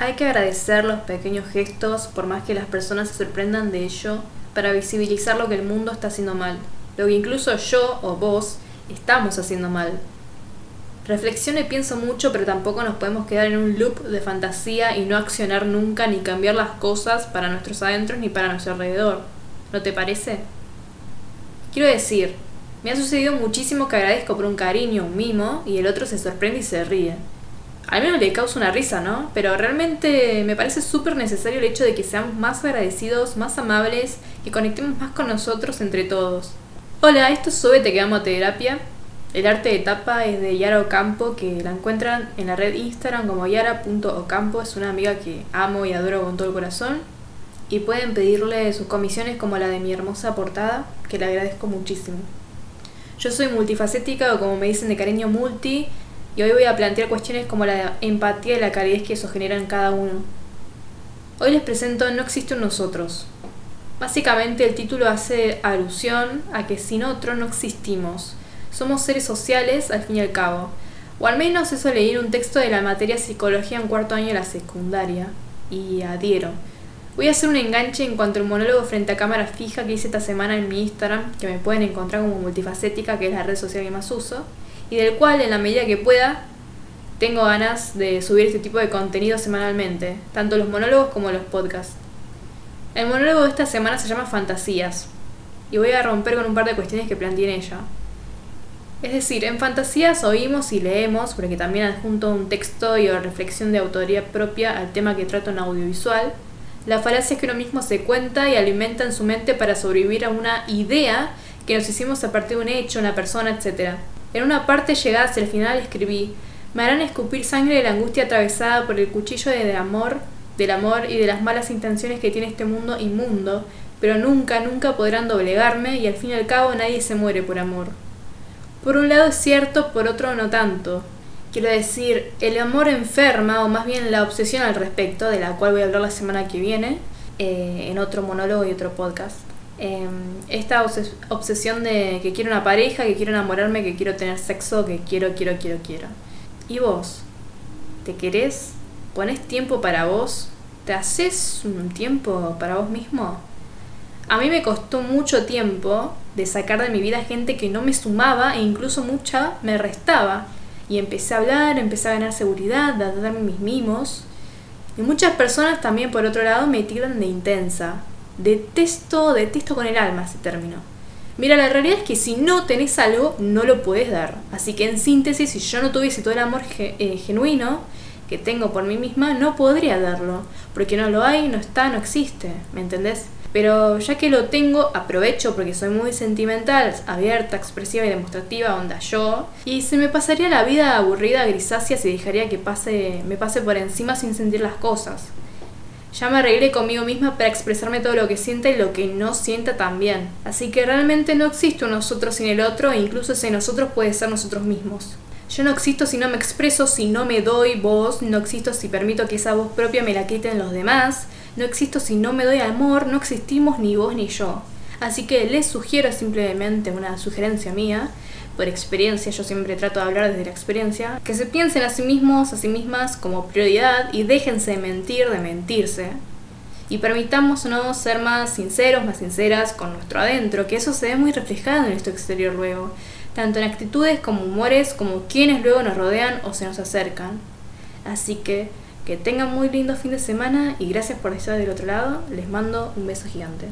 Hay que agradecer los pequeños gestos por más que las personas se sorprendan de ello para visibilizar lo que el mundo está haciendo mal, lo que incluso yo o vos estamos haciendo mal. Reflexiono y pienso mucho, pero tampoco nos podemos quedar en un loop de fantasía y no accionar nunca ni cambiar las cosas para nuestros adentros ni para nuestro alrededor. ¿No te parece? Quiero decir, me ha sucedido muchísimo que agradezco por un cariño, un mimo, y el otro se sorprende y se ríe. Al menos le causa una risa, ¿no? Pero realmente me parece súper necesario el hecho de que seamos más agradecidos, más amables y conectemos más con nosotros entre todos. Hola, esto es Sube Te Quedamos Terapia. El arte de tapa es de Yara Ocampo, que la encuentran en la red Instagram como yara.ocampo. Es una amiga que amo y adoro con todo el corazón. Y pueden pedirle sus comisiones como la de mi hermosa portada, que le agradezco muchísimo. Yo soy multifacética o como me dicen de cariño multi y hoy voy a plantear cuestiones como la empatía y la calidez que eso genera en cada uno. Hoy les presento No existe un nosotros. Básicamente el título hace alusión a que sin otro no existimos. Somos seres sociales al fin y al cabo. O al menos eso leí en un texto de la materia psicología en cuarto año de la secundaria. Y adhiero. Voy a hacer un enganche en cuanto al monólogo frente a cámara fija que hice esta semana en mi Instagram, que me pueden encontrar como multifacética, que es la red social que más uso, y del cual en la medida que pueda tengo ganas de subir este tipo de contenido semanalmente, tanto los monólogos como los podcasts. El monólogo de esta semana se llama Fantasías, y voy a romper con un par de cuestiones que planteé en ella. Es decir, en fantasías oímos y leemos, porque también adjunto un texto y o reflexión de autoría propia al tema que trato en audiovisual, la falacia es que uno mismo se cuenta y alimenta en su mente para sobrevivir a una idea que nos hicimos a partir de un hecho, una persona, etc. En una parte llegada hacia el final escribí, me harán escupir sangre de la angustia atravesada por el cuchillo de amor, del amor y de las malas intenciones que tiene este mundo inmundo, pero nunca, nunca podrán doblegarme y al fin y al cabo nadie se muere por amor. Por un lado es cierto, por otro no tanto. Quiero decir, el amor enferma, o más bien la obsesión al respecto, de la cual voy a hablar la semana que viene, eh, en otro monólogo y otro podcast. Em, esta obsesión de que quiero una pareja, que quiero enamorarme, que quiero tener sexo, que quiero, quiero, quiero, quiero. ¿Y vos? ¿Te querés? ¿Pones tiempo para vos? ¿Te haces un tiempo para vos mismo? A mí me costó mucho tiempo de sacar de mi vida gente que no me sumaba e incluso mucha me restaba y empecé a hablar, empecé a ganar seguridad, a darme mis mimos. Y muchas personas también, por otro lado, me tiran de intensa. Detesto, detesto con el alma ese término. Mira, la realidad es que si no tenés algo, no lo puedes dar. Así que en síntesis, si yo no tuviese todo el amor eh, genuino que tengo por mí misma, no podría darlo. Porque no lo hay, no está, no existe. ¿Me entendés? Pero ya que lo tengo, aprovecho porque soy muy sentimental, abierta, expresiva y demostrativa, onda yo. Y se me pasaría la vida aburrida, grisácea, si dejaría que pase, me pase por encima sin sentir las cosas. Ya me arreglé conmigo misma para expresarme todo lo que sienta y lo que no sienta también. Así que realmente no existe un nosotros sin el otro e incluso ese nosotros puede ser nosotros mismos. Yo no existo si no me expreso, si no me doy voz, no existo si permito que esa voz propia me la quiten los demás, no existo si no me doy amor, no existimos ni vos ni yo. Así que les sugiero simplemente una sugerencia mía, por experiencia, yo siempre trato de hablar desde la experiencia, que se piensen a sí mismos, a sí mismas como prioridad y déjense de mentir, de mentirse. Y permitámonos ser más sinceros, más sinceras con nuestro adentro, que eso se ve muy reflejado en nuestro exterior luego tanto en actitudes como humores, como quienes luego nos rodean o se nos acercan. Así que que tengan muy lindo fin de semana y gracias por estar del otro lado. Les mando un beso gigante.